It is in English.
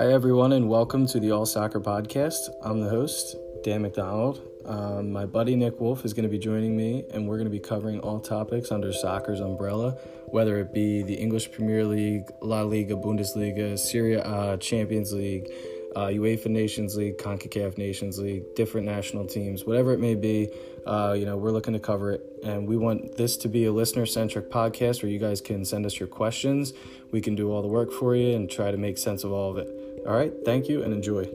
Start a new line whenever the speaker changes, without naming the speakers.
Hi, everyone, and welcome to the All Soccer Podcast. I'm the host, Dan McDonald. Um, my buddy Nick Wolf is going to be joining me, and we're going to be covering all topics under soccer's umbrella, whether it be the English Premier League, La Liga, Bundesliga, Serie A, Champions League, uh, UEFA Nations League, CONCACAF Nations League, different national teams, whatever it may be. Uh, you know, we're looking to cover it, and we want this to be a listener-centric podcast where you guys can send us your questions. We can do all the work for you and try to make sense of all of it. All right, thank you and enjoy.